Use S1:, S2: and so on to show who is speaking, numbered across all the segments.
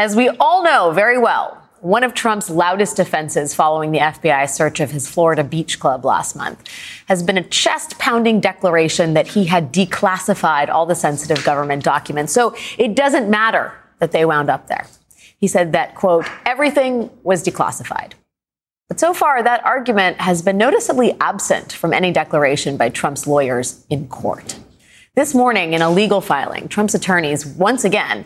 S1: As we all know very well, one of Trump's loudest defenses following the FBI search of his Florida beach club last month has been a chest pounding declaration that he had declassified all the sensitive government documents. So it doesn't matter that they wound up there. He said that, quote, everything was declassified. But so far, that argument has been noticeably absent from any declaration by Trump's lawyers in court. This morning, in a legal filing, Trump's attorneys once again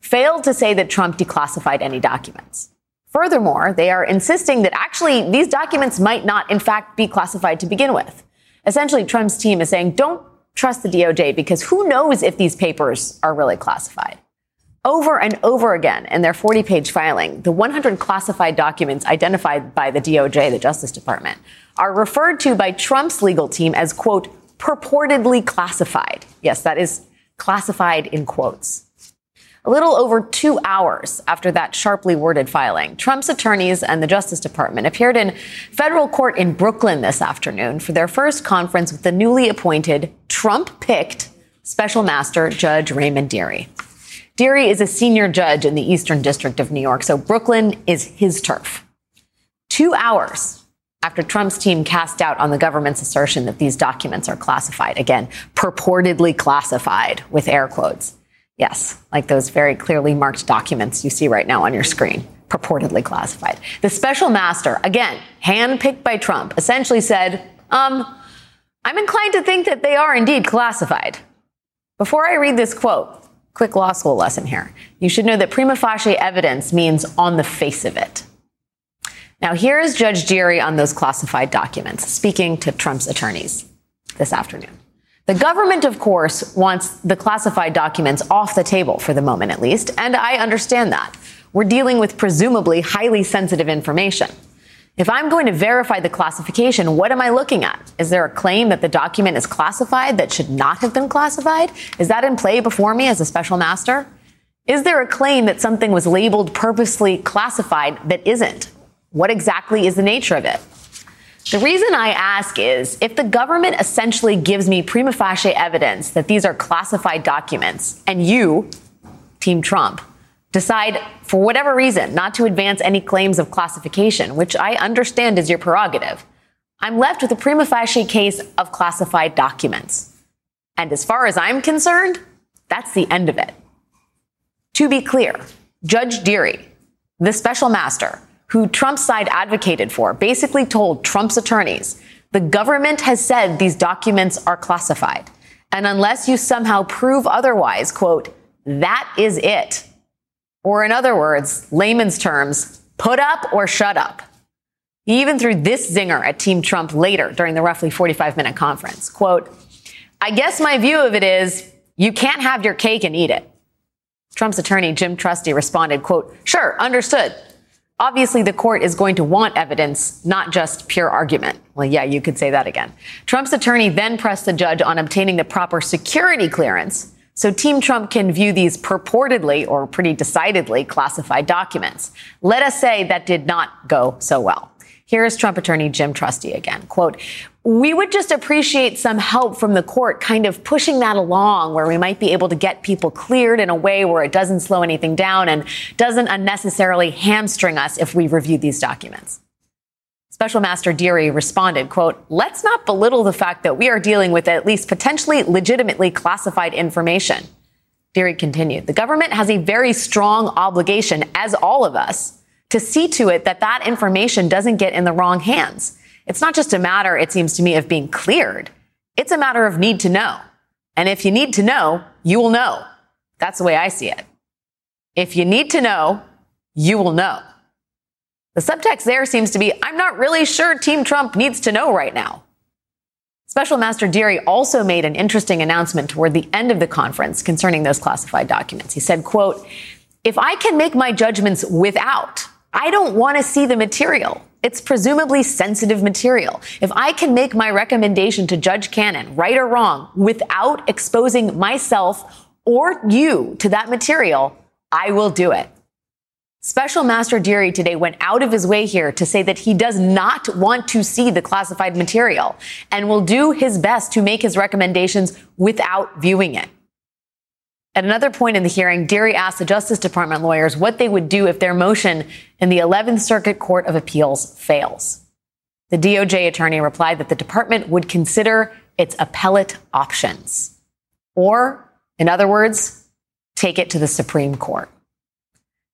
S1: failed to say that Trump declassified any documents. Furthermore, they are insisting that actually these documents might not, in fact, be classified to begin with. Essentially, Trump's team is saying, don't trust the DOJ because who knows if these papers are really classified. Over and over again in their 40 page filing, the 100 classified documents identified by the DOJ, the Justice Department, are referred to by Trump's legal team as, quote, purportedly classified. Yes, that is classified in quotes. A little over two hours after that sharply worded filing, Trump's attorneys and the Justice Department appeared in federal court in Brooklyn this afternoon for their first conference with the newly appointed Trump picked special master Judge Raymond Dearie. Dearie is a senior judge in the Eastern District of New York, so Brooklyn is his turf. Two hours after Trump's team cast doubt on the government's assertion that these documents are classified, again, purportedly classified with air quotes. Yes, like those very clearly marked documents you see right now on your screen, purportedly classified. The special master, again, handpicked by Trump, essentially said, um, I'm inclined to think that they are indeed classified. Before I read this quote, quick law school lesson here. You should know that prima facie evidence means on the face of it. Now, here is Judge Dearie on those classified documents, speaking to Trump's attorneys this afternoon. The government, of course, wants the classified documents off the table for the moment, at least, and I understand that. We're dealing with presumably highly sensitive information. If I'm going to verify the classification, what am I looking at? Is there a claim that the document is classified that should not have been classified? Is that in play before me as a special master? Is there a claim that something was labeled purposely classified that isn't? What exactly is the nature of it? The reason I ask is if the government essentially gives me prima facie evidence that these are classified documents and you, Team Trump, decide for whatever reason not to advance any claims of classification, which I understand is your prerogative, I'm left with a prima facie case of classified documents. And as far as I'm concerned, that's the end of it. To be clear, Judge Dearie, the special master, who Trump's side advocated for, basically told Trump's attorneys the government has said these documents are classified. And unless you somehow prove otherwise, quote, that is it. Or in other words, layman's terms, put up or shut up. He even threw this zinger at Team Trump later during the roughly 45 minute conference. Quote, I guess my view of it is you can't have your cake and eat it. Trump's attorney, Jim Trusty, responded, quote, sure, understood. Obviously, the court is going to want evidence, not just pure argument. Well, yeah, you could say that again. Trump's attorney then pressed the judge on obtaining the proper security clearance so Team Trump can view these purportedly or pretty decidedly classified documents. Let us say that did not go so well. Here is Trump attorney Jim Trusty again. Quote, we would just appreciate some help from the court kind of pushing that along where we might be able to get people cleared in a way where it doesn't slow anything down and doesn't unnecessarily hamstring us if we review these documents. Special Master Dearie responded, quote, let's not belittle the fact that we are dealing with at least potentially legitimately classified information. Dearie continued, the government has a very strong obligation, as all of us, to see to it that that information doesn't get in the wrong hands. It's not just a matter, it seems to me, of being cleared. It's a matter of need to know. And if you need to know, you will know. That's the way I see it. If you need to know, you will know. The subtext there seems to be I'm not really sure Team Trump needs to know right now. Special Master Dearie also made an interesting announcement toward the end of the conference concerning those classified documents. He said, quote, if I can make my judgments without I don't want to see the material. It's presumably sensitive material. If I can make my recommendation to Judge Cannon, right or wrong, without exposing myself or you to that material, I will do it. Special Master Dearie today went out of his way here to say that he does not want to see the classified material and will do his best to make his recommendations without viewing it. At another point in the hearing, Dearie asked the Justice Department lawyers what they would do if their motion in the 11th Circuit Court of Appeals fails. The DOJ attorney replied that the department would consider its appellate options. Or, in other words, take it to the Supreme Court.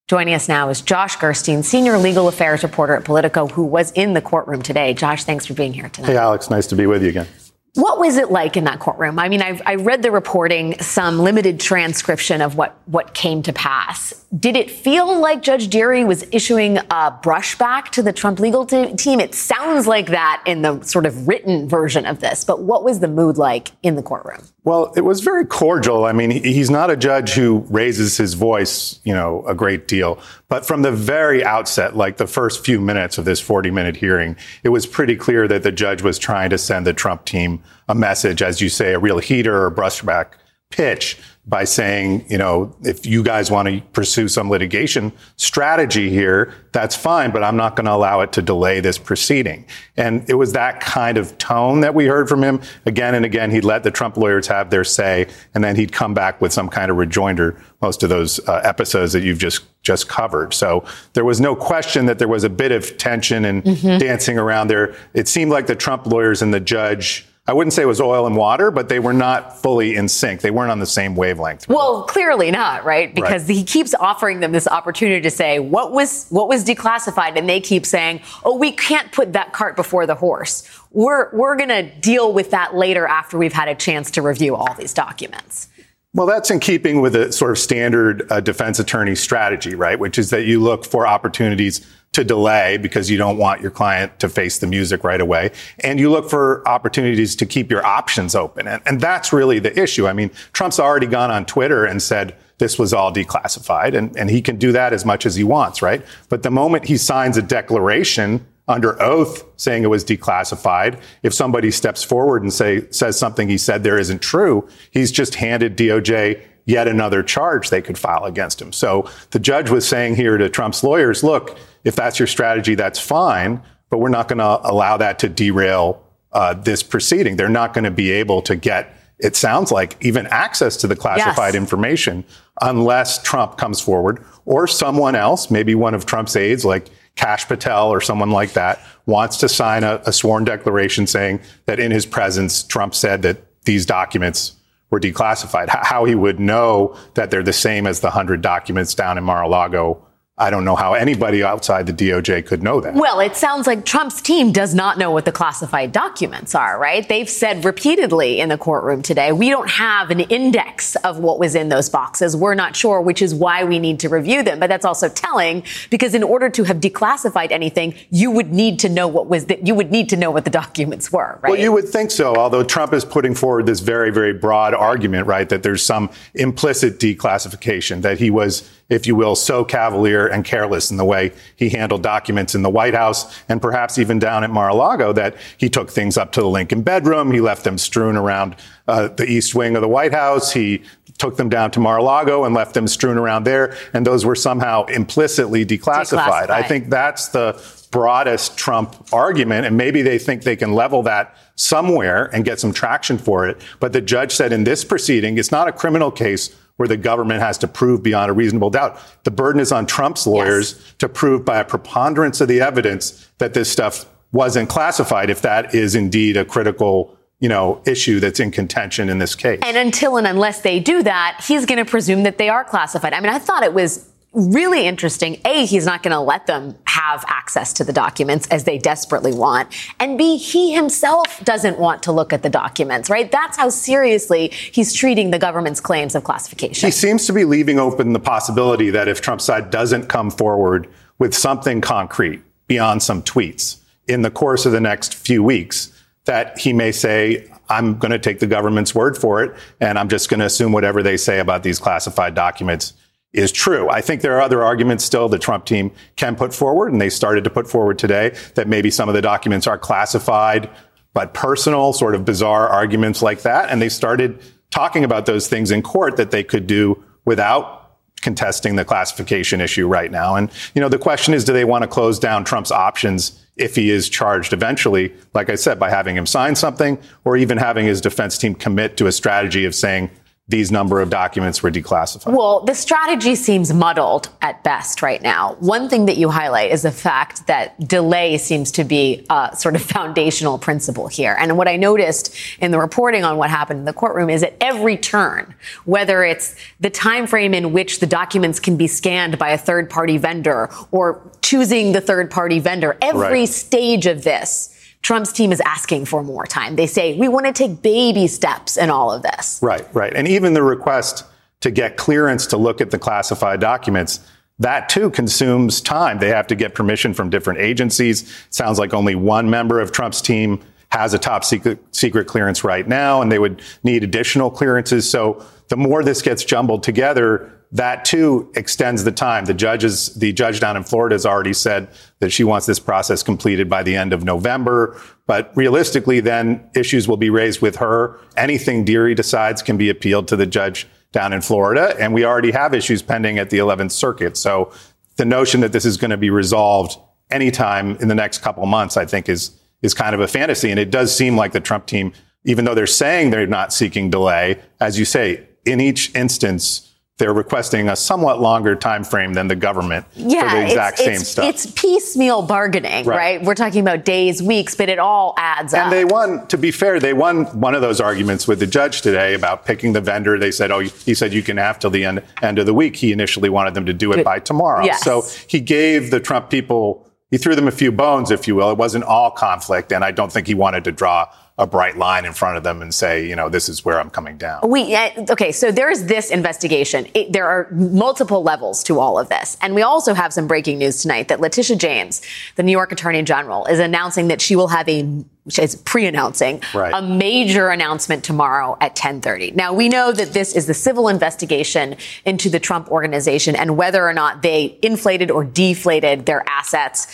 S1: Joining us now is Josh Gerstein, senior legal affairs reporter at Politico, who was in the courtroom today. Josh, thanks for being here tonight.
S2: Hey, Alex, nice to be with you again.
S1: What was it like in that courtroom? I mean, I've, I read the reporting, some limited transcription of what, what came to pass. Did it feel like Judge Dearie was issuing a brushback to the Trump legal t- team? It sounds like that in the sort of written version of this, but what was the mood like in the courtroom?
S2: Well, it was very cordial. I mean, he's not a judge who raises his voice, you know, a great deal. But from the very outset, like the first few minutes of this 40 minute hearing, it was pretty clear that the judge was trying to send the Trump team a message, as you say, a real heater or brushback pitch by saying, you know, if you guys want to pursue some litigation strategy here, that's fine, but I'm not going to allow it to delay this proceeding. And it was that kind of tone that we heard from him again and again. He'd let the Trump lawyers have their say, and then he'd come back with some kind of rejoinder. Most of those uh, episodes that you've just just covered. So there was no question that there was a bit of tension and mm-hmm. dancing around there. It seemed like the Trump lawyers and the judge I wouldn't say it was oil and water, but they were not fully in sync. They weren't on the same wavelength.
S1: Well, clearly not, right? Because right. he keeps offering them this opportunity to say what was what was declassified, and they keep saying, "Oh, we can't put that cart before the horse. We're we're going to deal with that later after we've had a chance to review all these documents."
S2: Well, that's in keeping with a sort of standard uh, defense attorney strategy, right? Which is that you look for opportunities to delay because you don't want your client to face the music right away. And you look for opportunities to keep your options open. And, and that's really the issue. I mean, Trump's already gone on Twitter and said, this was all declassified and, and he can do that as much as he wants, right? But the moment he signs a declaration under oath saying it was declassified, if somebody steps forward and say, says something he said there isn't true, he's just handed DOJ yet another charge they could file against him. So the judge was saying here to Trump's lawyers, look, if that's your strategy, that's fine, but we're not going to allow that to derail uh, this proceeding. They're not going to be able to get, it sounds like, even access to the classified yes. information unless Trump comes forward or someone else, maybe one of Trump's aides like Kash Patel or someone like that, wants to sign a, a sworn declaration saying that in his presence, Trump said that these documents were declassified. How he would know that they're the same as the 100 documents down in Mar-a-Lago I don't know how anybody outside the DOJ could know that.
S1: Well, it sounds like Trump's team does not know what the classified documents are, right? They've said repeatedly in the courtroom today, we don't have an index of what was in those boxes. We're not sure, which is why we need to review them. But that's also telling because in order to have declassified anything, you would need to know what was that you would need to know what the documents were, right?
S2: Well, you would think so, although Trump is putting forward this very, very broad argument, right, that there's some implicit declassification, that he was if you will, so cavalier and careless in the way he handled documents in the White House and perhaps even down at Mar-a-Lago that he took things up to the Lincoln bedroom. He left them strewn around uh, the east wing of the White House. He took them down to Mar-a-Lago and left them strewn around there. And those were somehow implicitly declassified. declassified. I think that's the broadest Trump argument. And maybe they think they can level that somewhere and get some traction for it. But the judge said in this proceeding, it's not a criminal case where the government has to prove beyond a reasonable doubt. The burden is on Trump's lawyers yes. to prove by a preponderance of the evidence that this stuff wasn't classified, if that is indeed a critical you know, issue that's in contention in this case.
S1: And until and unless they do that, he's going to presume that they are classified. I mean, I thought it was really interesting. A, he's not going to let them have access to the documents as they desperately want. And B, he himself doesn't want to look at the documents, right? That's how seriously he's treating the government's claims of classification.
S2: He seems to be leaving open the possibility that if Trump's side doesn't come forward with something concrete beyond some tweets in the course of the next few weeks, that he may say, I'm going to take the government's word for it, and I'm just going to assume whatever they say about these classified documents is true. I think there are other arguments still the Trump team can put forward, and they started to put forward today that maybe some of the documents are classified, but personal, sort of bizarre arguments like that. And they started talking about those things in court that they could do without contesting the classification issue right now. And, you know, the question is, do they want to close down Trump's options if he is charged eventually, like I said, by having him sign something or even having his defense team commit to a strategy of saying, these number of documents were declassified.
S1: Well, the strategy seems muddled at best right now. One thing that you highlight is the fact that delay seems to be a sort of foundational principle here. And what I noticed in the reporting on what happened in the courtroom is at every turn, whether it's the time frame in which the documents can be scanned by a third party vendor or choosing the third party vendor, every right. stage of this Trump's team is asking for more time. They say, we want to take baby steps in all of this.
S2: Right, right. And even the request to get clearance to look at the classified documents, that too consumes time. They have to get permission from different agencies. Sounds like only one member of Trump's team has a top secret, secret clearance right now, and they would need additional clearances. So the more this gets jumbled together, that too extends the time. The judges, the judge down in Florida has already said that she wants this process completed by the end of November. But realistically, then issues will be raised with her. Anything Dearie decides can be appealed to the judge down in Florida. And we already have issues pending at the 11th Circuit. So the notion that this is going to be resolved anytime in the next couple months, I think is, is kind of a fantasy. And it does seem like the Trump team, even though they're saying they're not seeking delay, as you say, in each instance, they're requesting a somewhat longer time frame than the government yeah, for the exact
S1: it's,
S2: same
S1: it's,
S2: stuff.
S1: It's piecemeal bargaining, right. right. We're talking about days, weeks, but it all adds
S2: and
S1: up.
S2: And they won, to be fair, they won one of those arguments with the judge today about picking the vendor. They said, oh, he said you can have till the end, end of the week. He initially wanted them to do it by tomorrow.
S1: Yes.
S2: So he gave the Trump people, he threw them a few bones, if you will. It wasn't all conflict. And I don't think he wanted to draw a bright line in front of them and say, you know, this is where I'm coming down.
S1: We okay, so there is this investigation. It, there are multiple levels to all of this, and we also have some breaking news tonight that Letitia James, the New York Attorney General, is announcing that she will have a is pre-announcing right. a major announcement tomorrow at 10:30. Now we know that this is the civil investigation into the Trump organization and whether or not they inflated or deflated their assets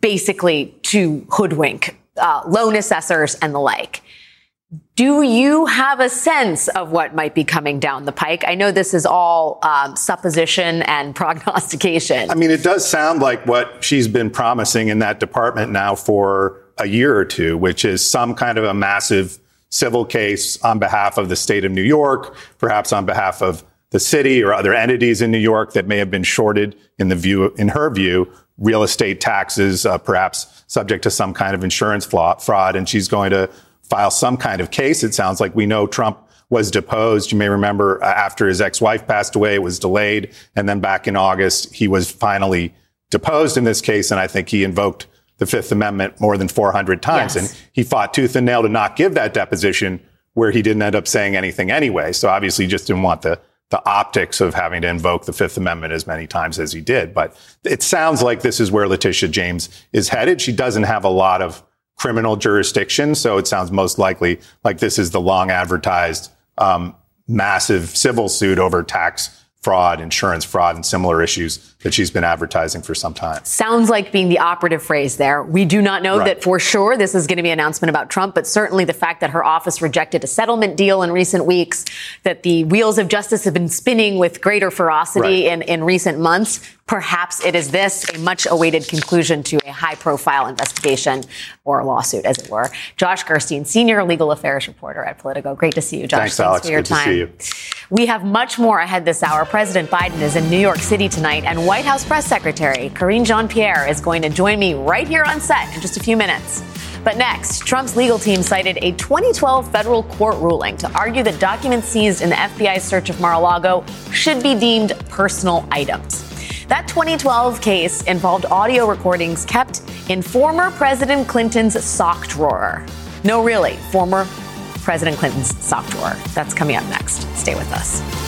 S1: basically to hoodwink uh, loan assessors and the like. Do you have a sense of what might be coming down the pike? I know this is all um, supposition and prognostication.
S2: I mean, it does sound like what she's been promising in that department now for a year or two, which is some kind of a massive civil case on behalf of the state of New York, perhaps on behalf of the city or other entities in New York that may have been shorted in the view, in her view, real estate taxes, uh, perhaps subject to some kind of insurance fraud. And she's going to file some kind of case. It sounds like we know Trump was deposed. You may remember uh, after his ex-wife passed away, it was delayed. And then back in August, he was finally deposed in this case. And I think he invoked the Fifth Amendment more than 400 times. Yes. And he fought tooth and nail to not give that deposition where he didn't end up saying anything anyway. So obviously he just didn't want the the optics of having to invoke the Fifth Amendment as many times as he did. But it sounds like this is where Letitia James is headed. She doesn't have a lot of criminal jurisdiction, so it sounds most likely like this is the long advertised um, massive civil suit over tax fraud, insurance fraud, and similar issues that she's been advertising for some time.
S1: Sounds like being the operative phrase there. We do not know right. that for sure this is going to be an announcement about Trump, but certainly the fact that her office rejected a settlement deal in recent weeks, that the wheels of justice have been spinning with greater ferocity right. in, in recent months, Perhaps it is this, a much awaited conclusion to a high profile investigation or lawsuit, as it were. Josh Gerstein, senior legal affairs reporter at Politico. Great to see you, Josh.
S2: Thanks, Thanks Alex.
S1: for your
S2: Good
S1: time.
S2: To see
S1: you. We have much more ahead this hour. President Biden is in New York City tonight, and White House press secretary Karine Jean Pierre is going to join me right here on set in just a few minutes. But next, Trump's legal team cited a 2012 federal court ruling to argue that documents seized in the FBI's search of Mar a Lago should be deemed personal items. That 2012 case involved audio recordings kept in former President Clinton's sock drawer. No, really, former President Clinton's sock drawer. That's coming up next. Stay with us.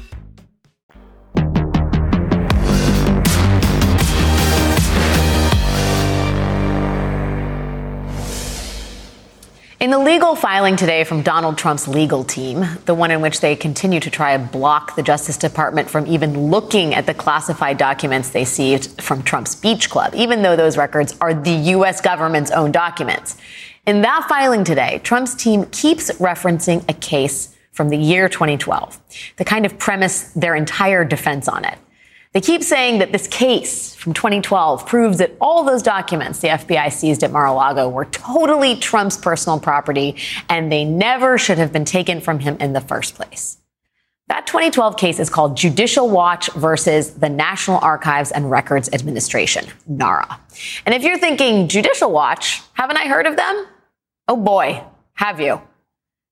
S1: In the legal filing today from Donald Trump's legal team, the one in which they continue to try to block the Justice Department from even looking at the classified documents they seized from Trump's Beach Club, even though those records are the U.S. government's own documents. In that filing today, Trump's team keeps referencing a case from the year 2012, the kind of premise their entire defense on it. They keep saying that this case from 2012 proves that all those documents the FBI seized at Mar-a-Lago were totally Trump's personal property and they never should have been taken from him in the first place. That 2012 case is called Judicial Watch versus the National Archives and Records Administration, NARA. And if you're thinking Judicial Watch, haven't I heard of them? Oh boy, have you?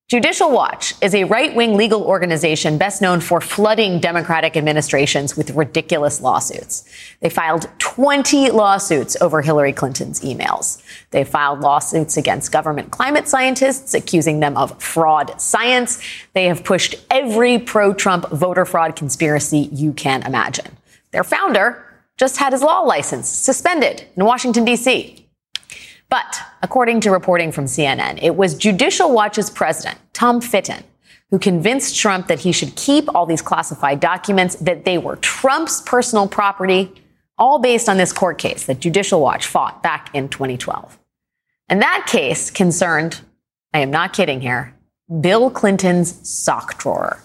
S1: Judicial Watch is a right wing legal organization best known for flooding Democratic administrations with ridiculous lawsuits. They filed 20 lawsuits over Hillary Clinton's emails. They filed lawsuits against government climate scientists, accusing them of fraud science. They have pushed every pro Trump voter fraud conspiracy you can imagine. Their founder just had his law license suspended in Washington, D.C. But according to reporting from CNN, it was Judicial Watch's president, Tom Fitton, who convinced Trump that he should keep all these classified documents, that they were Trump's personal property, all based on this court case that Judicial Watch fought back in 2012. And that case concerned, I am not kidding here, Bill Clinton's sock drawer.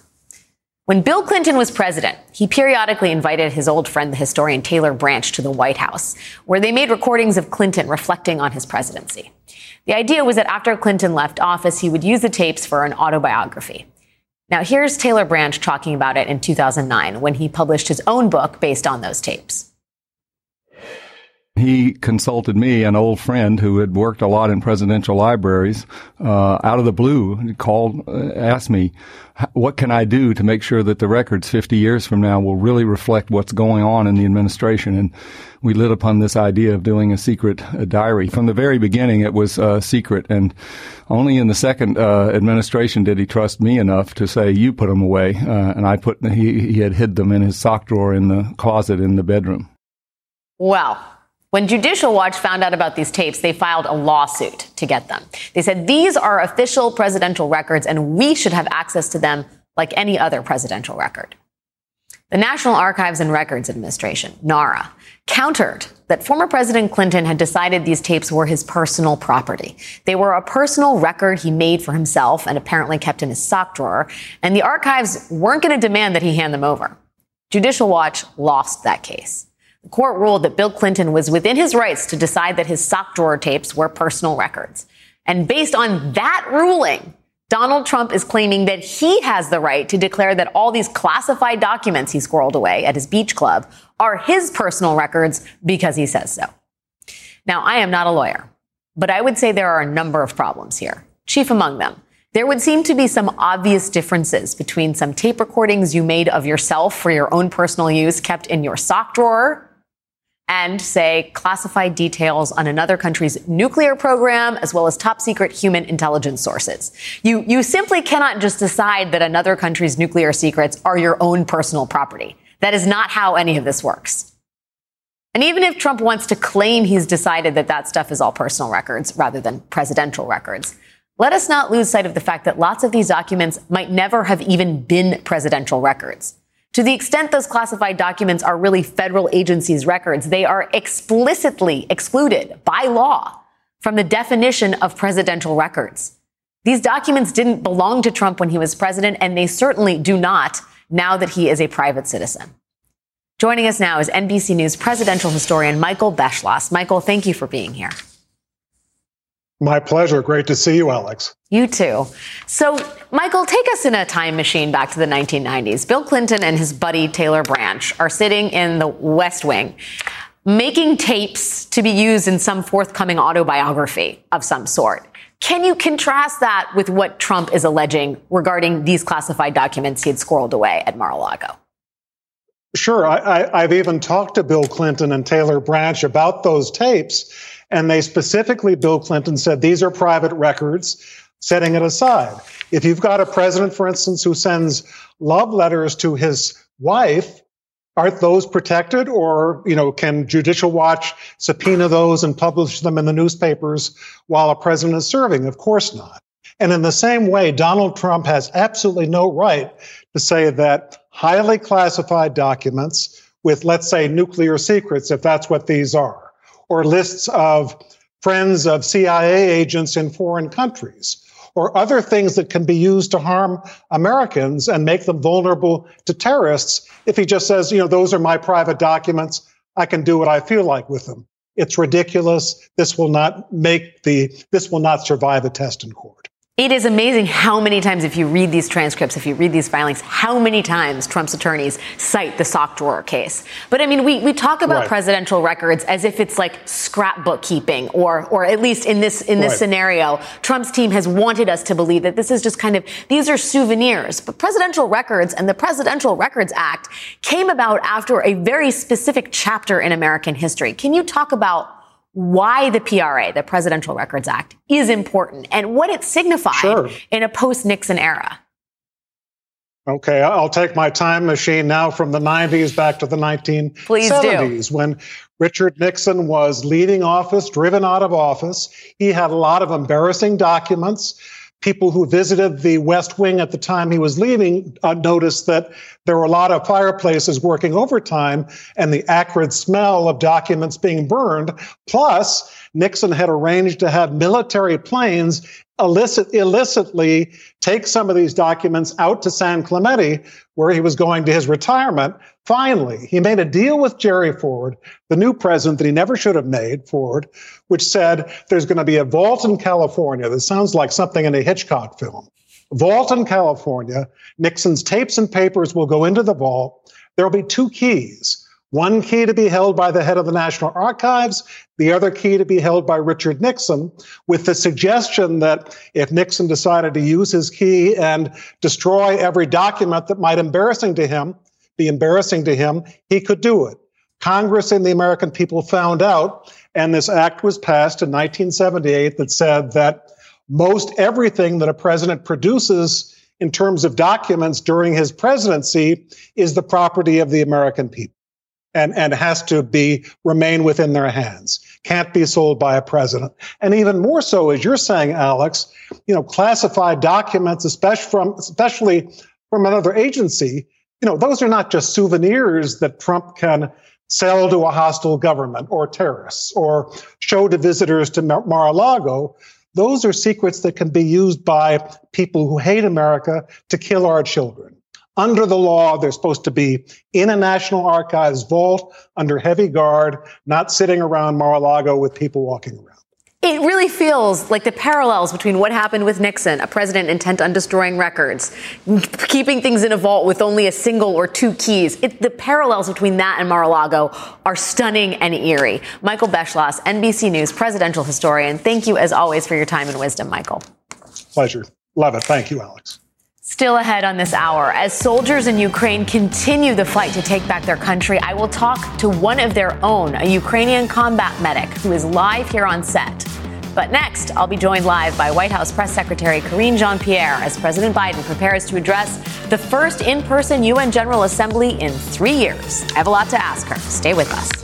S1: When Bill Clinton was president, he periodically invited his old friend, the historian Taylor Branch, to the White House, where they made recordings of Clinton reflecting on his presidency. The idea was that after Clinton left office, he would use the tapes for an autobiography. Now, here's Taylor Branch talking about it in 2009 when he published his own book based on those tapes.
S3: He consulted me, an old friend who had worked a lot in presidential libraries, uh, out of the blue, called, uh, asked me, what can I do to make sure that the records 50 years from now will really reflect what's going on in the administration? And we lit upon this idea of doing a secret uh, diary. From the very beginning, it was uh, secret. And only in the second administration did he trust me enough to say, you put them away. And I put, he, he had hid them in his sock drawer in the closet in the bedroom.
S1: Well, when Judicial Watch found out about these tapes, they filed a lawsuit to get them. They said these are official presidential records and we should have access to them like any other presidential record. The National Archives and Records Administration, NARA, countered that former President Clinton had decided these tapes were his personal property. They were a personal record he made for himself and apparently kept in his sock drawer, and the archives weren't going to demand that he hand them over. Judicial Watch lost that case. Court ruled that Bill Clinton was within his rights to decide that his sock drawer tapes were personal records. And based on that ruling, Donald Trump is claiming that he has the right to declare that all these classified documents he squirreled away at his beach club are his personal records because he says so. Now, I am not a lawyer, but I would say there are a number of problems here. Chief among them, there would seem to be some obvious differences between some tape recordings you made of yourself for your own personal use kept in your sock drawer and say classified details on another country's nuclear program as well as top secret human intelligence sources. You, you simply cannot just decide that another country's nuclear secrets are your own personal property. That is not how any of this works. And even if Trump wants to claim he's decided that that stuff is all personal records rather than presidential records, let us not lose sight of the fact that lots of these documents might never have even been presidential records. To the extent those classified documents are really federal agencies' records, they are explicitly excluded by law from the definition of presidential records. These documents didn't belong to Trump when he was president, and they certainly do not now that he is a private citizen. Joining us now is NBC News presidential historian Michael Beschloss. Michael, thank you for being here.
S4: My pleasure. Great to see you, Alex.
S1: You too. So, Michael, take us in a time machine back to the 1990s. Bill Clinton and his buddy Taylor Branch are sitting in the West Wing making tapes to be used in some forthcoming autobiography of some sort. Can you contrast that with what Trump is alleging regarding these classified documents he had squirreled away at Mar-a-Lago?
S4: Sure. I, have even talked to Bill Clinton and Taylor Branch about those tapes, and they specifically, Bill Clinton said, these are private records, setting it aside. If you've got a president, for instance, who sends love letters to his wife, aren't those protected? Or you know can judicial watch subpoena those and publish them in the newspapers while a president is serving? Of course not. And in the same way donald trump has absolutely no right to say that highly classified documents with let's say nuclear secrets if that's what these are or lists of friends of cia agents in foreign countries or other things that can be used to harm Americans and make them vulnerable to terrorists if he just says, you know, those are my private documents. I can do what I feel like with them. It's ridiculous. This will not make the, this will not survive a test in court.
S1: It is amazing how many times, if you read these transcripts, if you read these filings, how many times Trump's attorneys cite the sock drawer case. But I mean, we, we talk about right. presidential records as if it's like scrapbook keeping, or or at least in this in this right. scenario, Trump's team has wanted us to believe that this is just kind of these are souvenirs. But presidential records and the Presidential Records Act came about after a very specific chapter in American history. Can you talk about why the PRA, the Presidential Records Act, is important and what it signified sure. in a post Nixon era.
S4: Okay, I'll take my time machine now from the 90s back to the 1970s when Richard Nixon was leaving office, driven out of office. He had a lot of embarrassing documents people who visited the West Wing at the time he was leaving uh, noticed that there were a lot of fireplaces working overtime and the acrid smell of documents being burned. Plus, Nixon had arranged to have military planes illicit, illicitly take some of these documents out to San Clemente, where he was going to his retirement. Finally, he made a deal with Jerry Ford, the new president that he never should have made, Ford, which said there's going to be a vault in California. This sounds like something in a Hitchcock film. Vault in California. Nixon's tapes and papers will go into the vault. There'll be two keys. One key to be held by the head of the National Archives, the other key to be held by Richard Nixon, with the suggestion that if Nixon decided to use his key and destroy every document that might embarrassing to him, be embarrassing to him, he could do it. Congress and the American people found out, and this act was passed in 1978 that said that most everything that a president produces in terms of documents during his presidency is the property of the American people and, and has to be remain within their hands. Can't be sold by a president. And even more so, as you're saying, Alex, you know, classified documents, especially from, especially from another agency, you know, those are not just souvenirs that Trump can sell to a hostile government or terrorists or show to visitors to Mar-a-Lago. Those are secrets that can be used by people who hate America to kill our children under the law, they're supposed to be in a National Archives vault under heavy guard, not sitting around Mar-a-Lago with people walking around.
S1: It really feels like the parallels between what happened with Nixon, a president intent on destroying records, keeping things in a vault with only a single or two keys. It, the parallels between that and Mar-a-Lago are stunning and eerie. Michael Beschloss, NBC News presidential historian. Thank you, as always, for your time and wisdom, Michael.
S4: Pleasure. Love it. Thank you, Alex.
S1: Still ahead on this hour, as soldiers in Ukraine continue the fight to take back their country, I will talk to one of their own, a Ukrainian combat medic who is live here on set. But next, I'll be joined live by White House Press Secretary Karine Jean Pierre as President Biden prepares to address the first in person UN General Assembly in three years. I have a lot to ask her. Stay with us.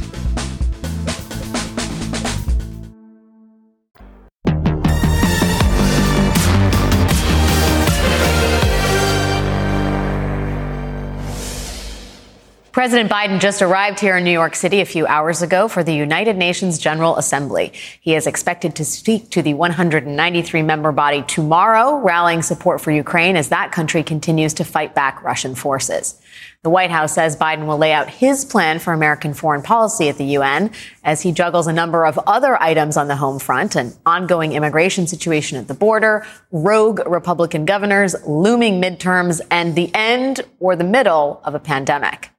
S1: President Biden just arrived here in New York City a few hours ago for the United Nations General Assembly. He is expected to speak to the 193 member body tomorrow, rallying support for Ukraine as that country continues to fight back Russian forces. The White House says Biden will lay out his plan for American foreign policy at the UN as he juggles a number of other items on the home front an ongoing immigration situation at the border, rogue Republican governors, looming midterms, and the end or the middle of a pandemic.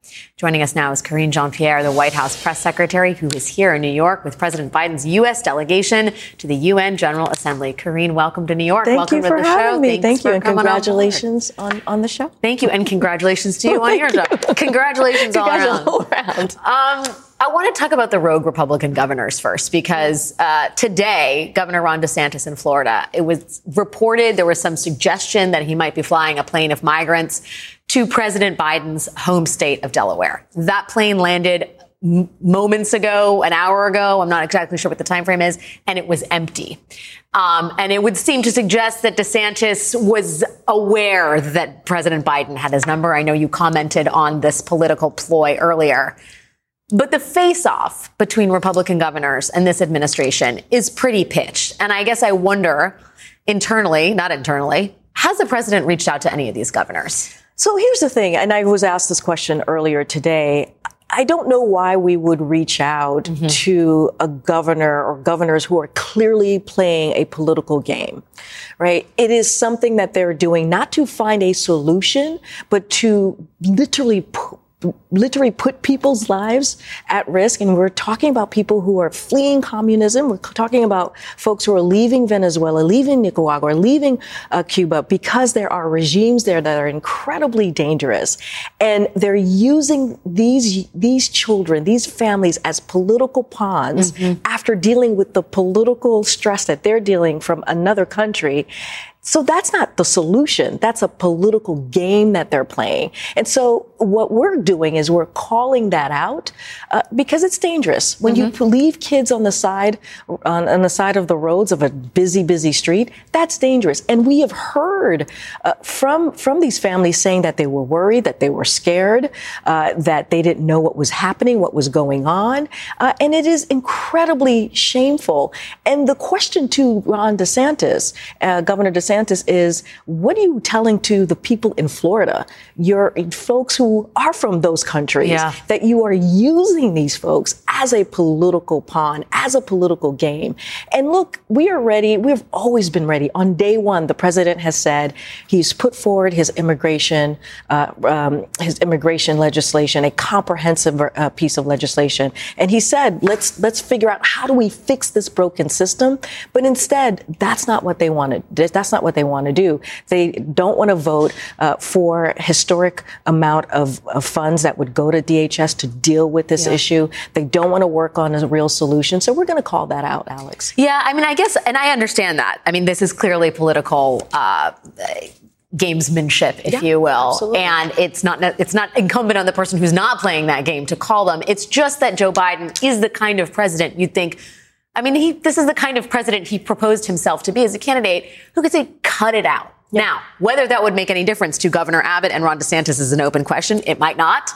S1: Joining us now is Karine Jean Pierre, the White House press secretary, who is here in New York with President Biden's U.S. delegation to the UN General Assembly. Karine, welcome to New York.
S5: Thank
S1: welcome
S5: you for
S1: to the
S5: having
S1: show.
S5: me.
S1: Thanks
S5: Thank you, and
S1: congratulations
S5: on, on, on the show.
S1: Thank you, and congratulations to you on your job. Congratulations, all around.
S5: all around.
S1: Um, I want to talk about the rogue Republican governors first because uh, today, Governor Ron DeSantis in Florida, it was reported there was some suggestion that he might be flying a plane of migrants to President Biden's home state of Delaware. That plane landed m- moments ago, an hour ago. I'm not exactly sure what the time frame is, and it was empty. Um, and it would seem to suggest that DeSantis was aware that President Biden had his number. I know you commented on this political ploy earlier. But the face off between Republican governors and this administration is pretty pitched. And I guess I wonder internally, not internally, has the president reached out to any of these governors?
S5: So here's the thing, and I was asked this question earlier today. I don't know why we would reach out mm-hmm. to a governor or governors who are clearly playing a political game, right? It is something that they're doing not to find a solution, but to literally literally put people's lives at risk. And we're talking about people who are fleeing communism. We're talking about folks who are leaving Venezuela, leaving Nicaragua, leaving uh, Cuba because there are regimes there that are incredibly dangerous. And they're using these, these children, these families as political pawns mm-hmm. after dealing with the political stress that they're dealing from another country. So that's not the solution. That's a political game that they're playing. And so what we're doing is we're calling that out uh, because it's dangerous. When mm-hmm. you leave kids on the side, on, on, the side of the roads of a busy, busy street, that's dangerous. And we have heard uh, from, from these families saying that they were worried, that they were scared, uh, that they didn't know what was happening, what was going on. Uh, and it is incredibly shameful. And the question to Ron DeSantis, uh, Governor DeSantis, DeSantis is what are you telling to the people in Florida, your folks who are from those countries, yeah. that you are using these folks as a political pawn, as a political game? And look, we are ready. We've always been ready. On day one, the president has said he's put forward his immigration, uh, um, his immigration legislation, a comprehensive uh, piece of legislation, and he said, let's let's figure out how do we fix this broken system. But instead, that's not what they wanted. That's not not what they want to do. They don't want to vote uh, for historic amount of, of, funds that would go to DHS to deal with this yeah. issue. They don't want to work on a real solution. So we're going to call that out, Alex.
S1: Yeah, I mean, I guess, and I understand that. I mean, this is clearly political. Uh, gamesmanship, if yeah, you will. Absolutely. And it's not it's not incumbent on the person who's not playing that game to call them. It's just that Joe Biden is the kind of president you'd think I mean, he, this is the kind of president he proposed himself to be as a candidate who could say, cut it out. Yep. Now, whether that would make any difference to Governor Abbott and Ron DeSantis is an open question. It might not.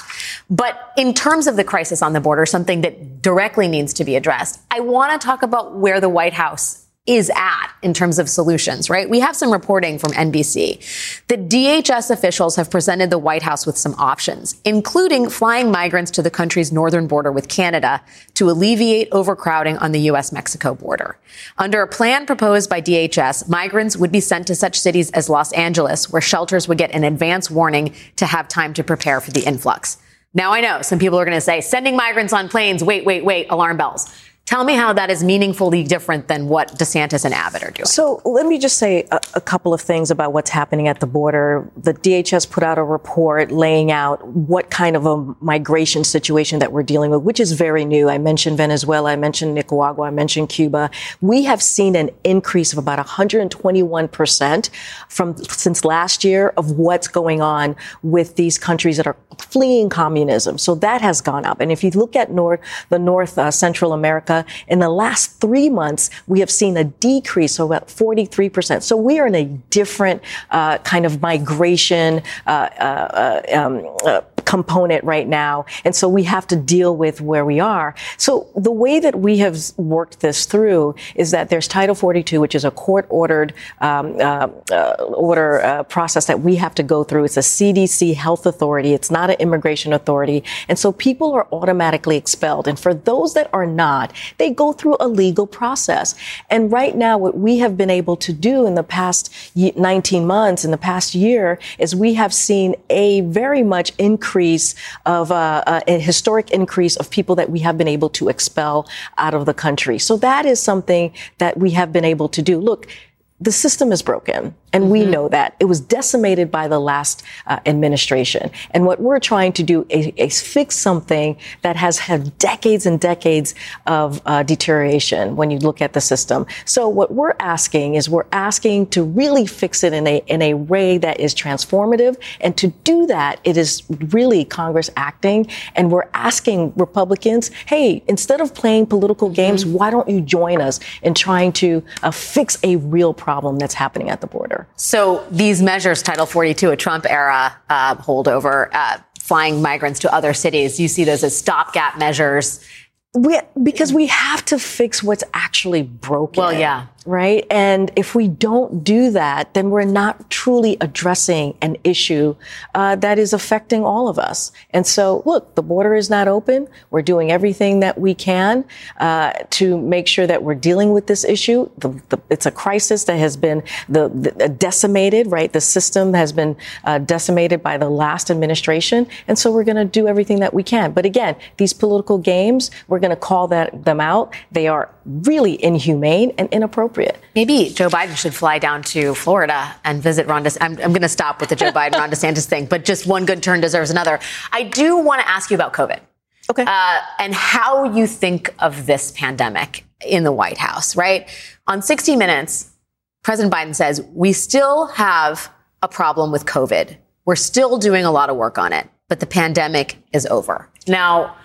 S1: But in terms of the crisis on the border, something that directly needs to be addressed, I want to talk about where the White House is at in terms of solutions, right? We have some reporting from NBC. The DHS officials have presented the White House with some options, including flying migrants to the country's northern border with Canada to alleviate overcrowding on the U.S. Mexico border. Under a plan proposed by DHS, migrants would be sent to such cities as Los Angeles, where shelters would get an advance warning to have time to prepare for the influx. Now I know some people are going to say sending migrants on planes, wait, wait, wait, alarm bells. Tell me how that is meaningfully different than what DeSantis and Abbott are doing.
S5: So let me just say a, a, couple of things about what's happening at the border. The DHS put out a report laying out what kind of a migration situation that we're dealing with, which is very new. I mentioned Venezuela, I mentioned Nicaragua, I mentioned Cuba. We have seen an increase of about 121% from since last year of what's going on with these countries that are fleeing communism. So that has gone up. And if you look at North, the North uh, Central America, in the last three months, we have seen a decrease of about 43%. So we are in a different uh, kind of migration uh, uh, uh um, uh, component right now. And so we have to deal with where we are. So the way that we have worked this through is that there's Title 42, which is a court ordered um, uh, uh, order uh, process that we have to go through. It's a CDC health authority. It's not an immigration authority. And so people are automatically expelled. And for those that are not, they go through a legal process. And right now, what we have been able to do in the past 19 months, in the past year, is we have seen a very much increase increase of uh, uh, a historic increase of people that we have been able to expel out of the country. So that is something that we have been able to do. Look, the system is broken. And mm-hmm. we know that. It was decimated by the last uh, administration. And what we're trying to do is, is, fix something that has had decades and decades of uh, deterioration when you look at the system. So what we're asking is we're asking to really fix it in a, in a way that is transformative. And to do that, it is really Congress acting. And we're asking Republicans, hey, instead of playing political games, mm-hmm. why don't you join us in trying to uh, fix a real problem that's happening at the border?
S1: So these measures, Title 42, a Trump era uh, holdover, uh, flying migrants to other cities, you see those as stopgap measures.
S5: We, because we have to fix what's actually broken.
S1: Well, yeah
S5: right? And if we don't do that, then we're not truly addressing an issue uh, that is affecting all of us. And so, look, the border is not open. We're doing everything that we can uh, to make sure that we're dealing with this issue. The, the, it's a crisis that has been the, decimated, right? The system has been uh, decimated by the last administration, and so we're going to do everything that we can. But again, these political games, we're going to call that them out. They are really inhumane and inappropriate.
S1: Maybe Joe Biden should fly down to Florida and visit Ron DeSantis. I'm, I'm going to stop with the Joe Biden, Ron DeSantis thing, but just one good turn deserves another. I do want to ask you about COVID.
S5: Okay. Uh,
S1: and how you think of this pandemic in the White House, right? On 60 Minutes, President Biden says, we still have a problem with COVID. We're still doing a lot of work on it, but the pandemic is over. Now,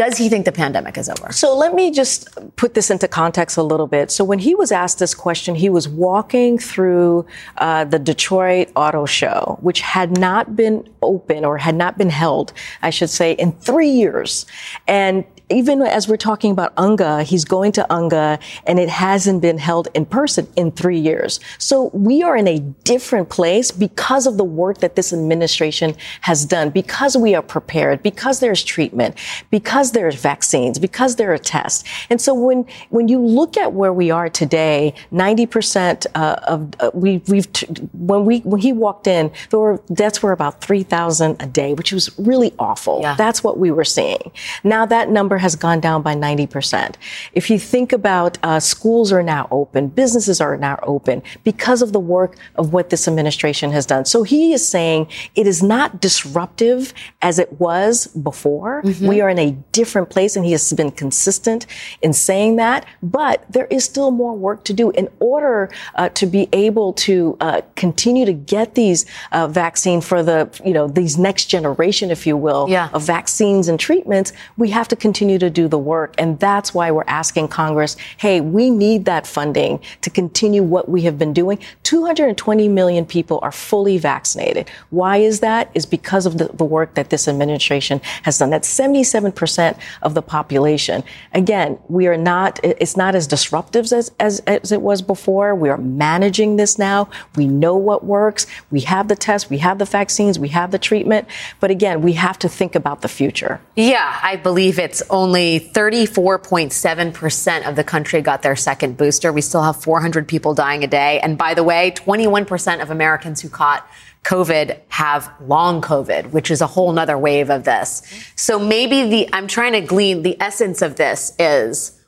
S1: does he think the pandemic is over?
S5: So let me just put this into context a little bit. So when he was asked this question, he was walking through uh, the Detroit Auto Show, which had not been open or had not been held, I should say, in three years. And even as we're talking about UNGA, he's going to UNGA and it hasn't been held in person in three years. So we are in a different place because of the work that this administration has done, because we are prepared, because there's treatment, because there's vaccines, because there are tests. And so when, when you look at where we are today, 90% uh, of, uh, we, we've, t- when we, when he walked in, there were, deaths were about 3,000 a day, which was really awful. Yeah. That's what we were seeing. Now that number has gone down by 90%. If you think about uh, schools are now open, businesses are now open because of the work of what this administration has done. So he is saying it is not disruptive as it was before. Mm-hmm. We are in a different place and he has been consistent in saying that, but there is still more work to do in order uh, to be able to uh, continue to get these uh, vaccine for the, you know, these next generation, if you will,
S1: yeah.
S5: of vaccines and treatments. We have to continue continue to do the work. And that's why we're asking Congress, hey, we need that funding to continue what we have been doing. 220 million people are fully vaccinated. Why is that? Is because of the, the work that this administration has done. That's 77% of the population. Again, we are not, it's not as disruptive as, as, as it was before. We are managing this now. We know what works. We have the tests. We have the vaccines. We have the treatment. But again, we have to think about the future.
S1: Yeah, I believe it's only 34.7% of the country got their second booster. We still have 400 people dying a day. And by the way, 21% of Americans who caught COVID have long COVID, which is a whole nother wave of this. So maybe the, I'm trying to glean the essence of this is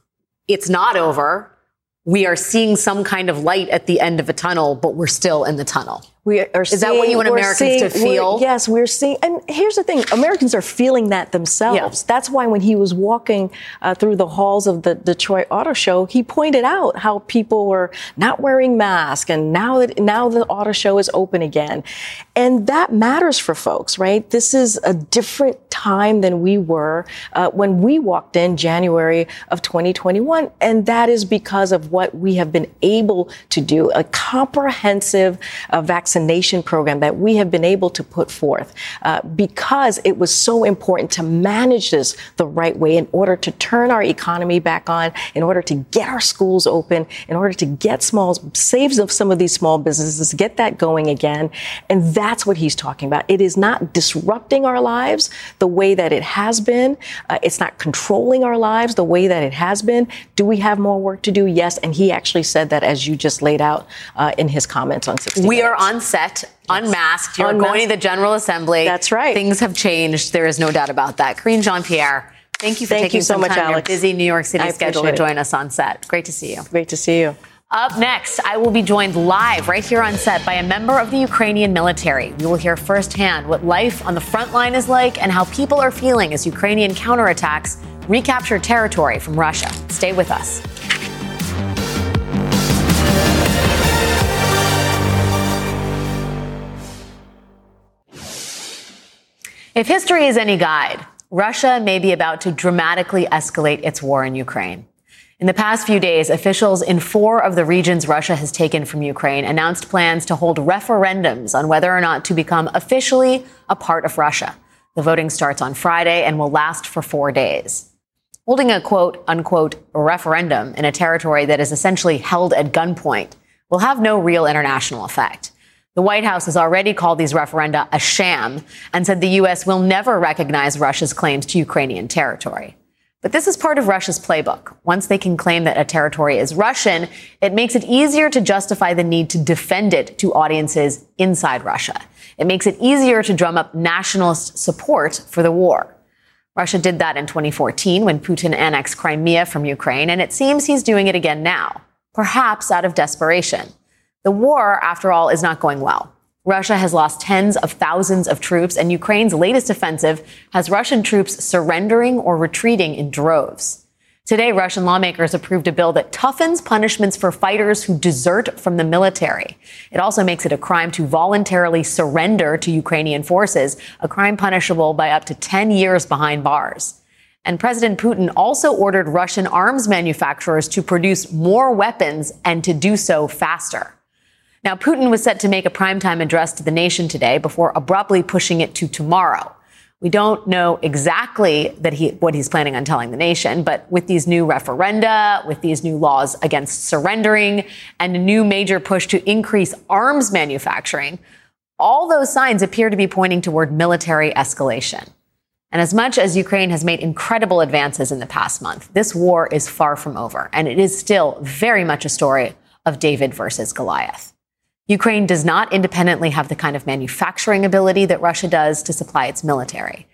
S1: it's not over. We are seeing some kind of light at the end of a tunnel, but we're still in the tunnel.
S5: We are
S1: Is
S5: seeing,
S1: that what you want Americans
S5: seeing,
S1: to feel?
S5: Yes, we're seeing. And here's the thing Americans are feeling that themselves. Yeah. That's why when he was walking uh, through the halls of the Detroit Auto Show, he pointed out how people were not wearing masks. And now, that, now the auto show is open again. And that matters for folks, right? This is a different time than we were uh, when we walked in January of 2021. And that is because of what we have been able to do a comprehensive uh, vaccination vaccination program that we have been able to put forth uh, because it was so important to manage this the right way in order to turn our economy back on, in order to get our schools open, in order to get small, saves of some of these small businesses, get that going again. And that's what he's talking about. It is not disrupting our lives the way that it has been. Uh, it's not controlling our lives the way that it has been. Do we have more work to do? Yes. And he actually said that as you just laid out uh, in his comments on 60
S1: We are on set, unmasked. You're unmasked. going to the General Assembly.
S5: That's right.
S1: Things have changed. There is no doubt about that. Karine Jean Pierre, thank you for
S5: thank
S1: taking
S5: you so much,
S1: time
S5: Alex.
S1: your busy New York City
S5: I
S1: schedule to join us on set. Great to see you.
S5: Great to see you.
S1: Up next, I will be joined live right here on set by a member of the Ukrainian military. We will hear firsthand what life on the front line is like and how people are feeling as Ukrainian counterattacks recapture territory from Russia. Stay with us. If history is any guide, Russia may be about to dramatically escalate its war in Ukraine. In the past few days, officials in four of the regions Russia has taken from Ukraine announced plans to hold referendums on whether or not to become officially a part of Russia. The voting starts on Friday and will last for four days. Holding a quote unquote referendum in a territory that is essentially held at gunpoint will have no real international effect. The White House has already called these referenda a sham and said the U.S. will never recognize Russia's claims to Ukrainian territory. But this is part of Russia's playbook. Once they can claim that a territory is Russian, it makes it easier to justify the need to defend it to audiences inside Russia. It makes it easier to drum up nationalist support for the war. Russia did that in 2014 when Putin annexed Crimea from Ukraine, and it seems he's doing it again now, perhaps out of desperation. The war, after all, is not going well. Russia has lost tens of thousands of troops, and Ukraine's latest offensive has Russian troops surrendering or retreating in droves. Today, Russian lawmakers approved a bill that toughens punishments for fighters who desert from the military. It also makes it a crime to voluntarily surrender to Ukrainian forces, a crime punishable by up to 10 years behind bars. And President Putin also ordered Russian arms manufacturers to produce more weapons and to do so faster. Now, Putin was set to make a primetime address to the nation today before abruptly pushing it to tomorrow. We don't know exactly that he, what he's planning on telling the nation, but with these new referenda, with these new laws against surrendering, and a new major push to increase arms manufacturing, all those signs appear to be pointing toward military escalation. And as much as Ukraine has made incredible advances in the past month, this war is far from over, and it is still very much a story of David versus Goliath. Ukraine does not independently have the kind of manufacturing ability that Russia does to supply its military.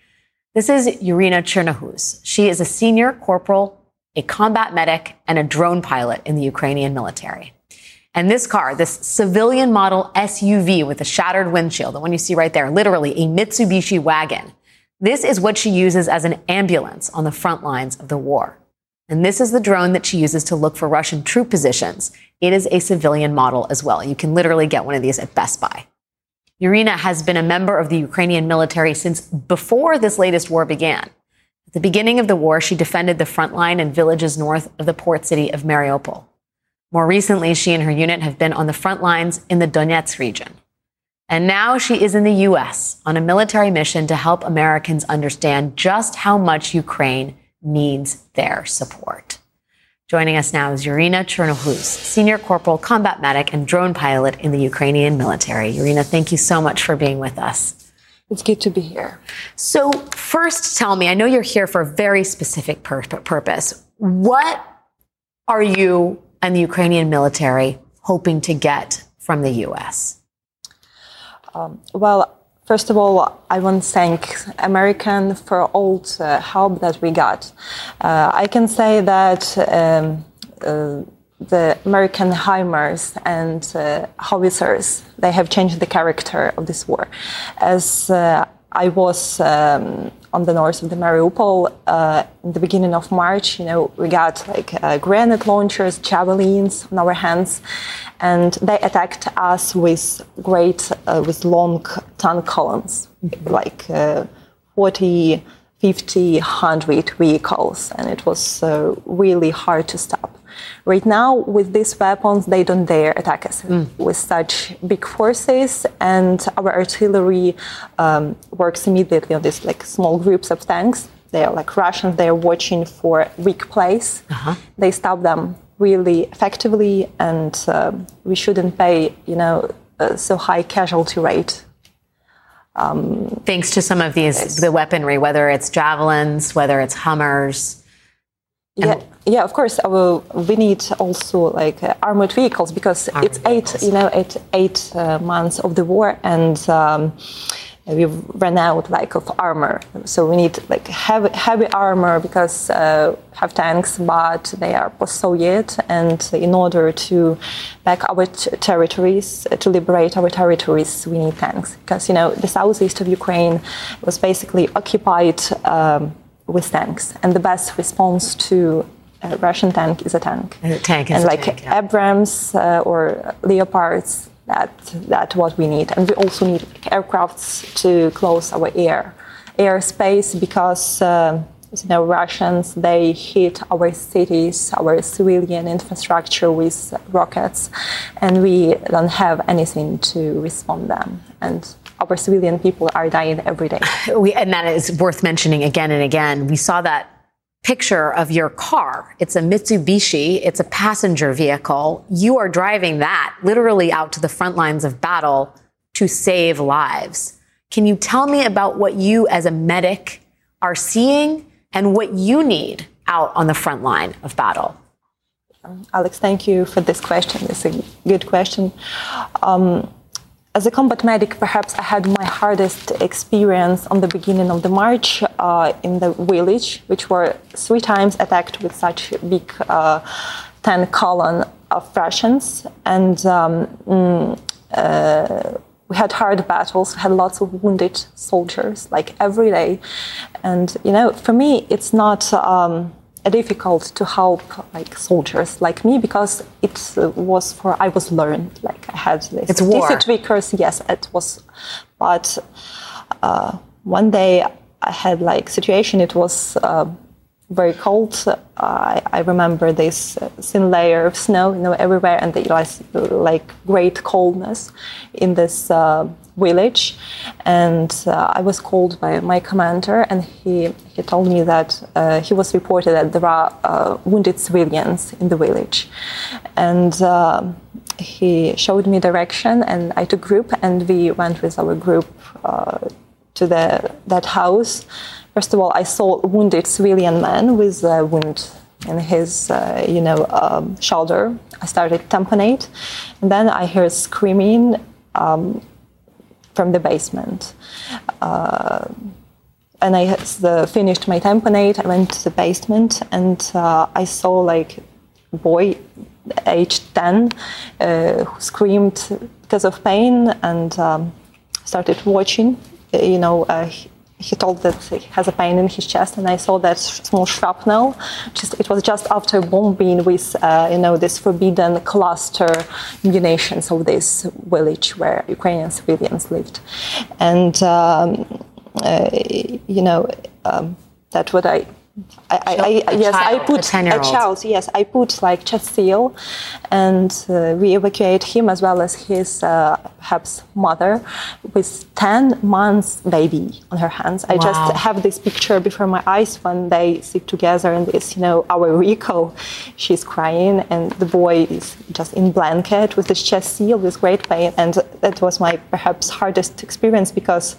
S1: This is Irina Chernohuz. She is a senior corporal, a combat medic, and a drone pilot in the Ukrainian military. And this car, this civilian model SUV with a shattered windshield, the one you see right there, literally a Mitsubishi wagon, this is what she uses as an ambulance on the front lines of the war. And this is the drone that she uses to look for Russian troop positions. It is a civilian model as well. You can literally get one of these at Best Buy. Irina has been a member of the Ukrainian military since before this latest war began. At the beginning of the war, she defended the front line and villages north of the port city of Mariupol. More recently, she and her unit have been on the front lines in the Donetsk region. And now she is in the U.S. on a military mission to help Americans understand just how much Ukraine needs their support. Joining us now is Irina Chernohuz, Senior Corporal Combat Medic and Drone Pilot in the Ukrainian military. Irina, thank you so much for being with us.
S5: It's good to be here.
S1: So, first, tell me I know you're here for a very specific pur- purpose. What are you and the Ukrainian military hoping to get from the U.S.?
S6: Um, well, First of all, I want to thank American for all the help that we got. Uh, I can say that um, uh, the American HIMARS and uh, howitzers, they have changed the character of this war. As uh, I was um, on the north of the Mariupol uh, in the beginning of March, you know, we got like uh, granite launchers, javelins on our hands, and they attacked us with great, uh, with long ton columns, mm-hmm. like uh, 40, 50, 100 vehicles, and it was uh, really hard to stop. Right now, with these weapons, they don't dare attack us mm. with such big forces, and our artillery um, works immediately on these like small groups of tanks. They are like Russians. They are watching for weak place. Uh-huh. They stop them really effectively, and uh, we shouldn't pay, you know, uh, so high casualty rate.
S1: Um, Thanks to some of these, the weaponry, whether it's javelins, whether it's HIMARS.
S6: Yeah, yeah, of course. Will, we need also like uh, armored vehicles because armored it's eight, vehicles. you know, eight eight uh, months of the war, and um, we've run out like of armor. So we need like heavy heavy armor because uh, have tanks, but they are post-Soviet, and in order to back our t- territories, to liberate our territories, we need tanks because you know the southeast of Ukraine was basically occupied. Um, with tanks. And the best response to a Russian tank is a tank.
S1: And a tank
S6: and like
S1: tank, yeah.
S6: Abrams uh, or Leopards, that that's what we need. And we also need aircrafts to close our air airspace because. Uh, you know, Russians, they hit our cities, our civilian infrastructure with rockets, and we don't have anything to respond them. And our civilian people are dying every day.
S1: We, and that is worth mentioning again and again. We saw that picture of your car. It's a Mitsubishi. It's a passenger vehicle. You are driving that literally out to the front lines of battle to save lives. Can you tell me about what you as a medic are seeing and what you need out on the front line of battle?
S6: Alex, thank you for this question. It's a good question. Um, as a combat medic, perhaps I had my hardest experience on the beginning of the march uh, in the village, which were three times attacked with such big uh, 10 column of Russians. And um, mm, uh, we had hard battles, we had lots of wounded soldiers, like every day. And, you know, for me, it's not. Um, difficult to help like soldiers like me because it was for I was learned like I had this
S1: it's war.
S6: because yes it was but uh, one day I had like situation it was uh, very cold I, I remember this thin layer of snow you know everywhere and the, like great coldness in this uh, village, and uh, I was called by my commander, and he he told me that uh, he was reported that there are uh, wounded civilians in the village, and. Uh, he showed me direction, and I took group, and we went with our group uh, to the that house. First of all, I saw wounded civilian man with a wound in his, uh, you know, um, shoulder. I started tamponade, and then I heard screaming. Um, from the basement. Uh, and I the, finished my tamponade. I went to the basement and uh, I saw like a boy, age 10, uh, who screamed because of pain and um, started watching. You know, uh, he told that he has a pain in his chest, and I saw that small shrapnel. Just, it was just after bombing with, uh, you know, this forbidden cluster munitions of this village where Ukrainian civilians lived, and um, uh, you know, um, that's what I I, I, yes, child, I put a, a, child. Yes, I put like chest seal, and uh, we evacuate him as well as his uh, perhaps mother with ten months baby on her hands. Wow. I just have this picture before my eyes when they sit together in this, you know, our Rico. She's crying, and the boy is just in blanket with his chest seal with great pain, and that was my perhaps hardest experience because,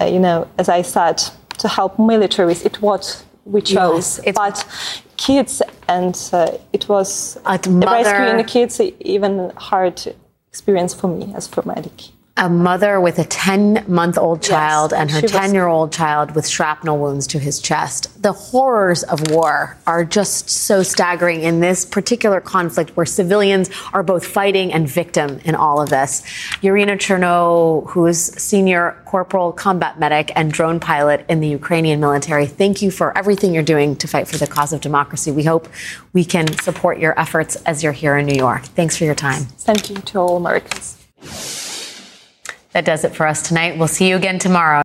S6: uh, you know, as I said, to help militaries, it was we chose. Yes, but kids, and uh, it was
S1: mother...
S6: rescuing kids even hard experience for me as for medic.
S1: A mother with a 10 month old child yes, and her 10 year old child with shrapnel wounds to his chest. The horrors of war are just so staggering in this particular conflict where civilians are both fighting and victim in all of this. Irina Chernohuz is senior corporal combat medic and drone pilot in the Ukrainian military, thank you for everything you're doing to fight for the cause of democracy. We hope we can support your efforts as you're here in New York. Thanks for your time.
S6: Thank you to all Americans.
S1: That does it for us tonight. We'll see you again tomorrow.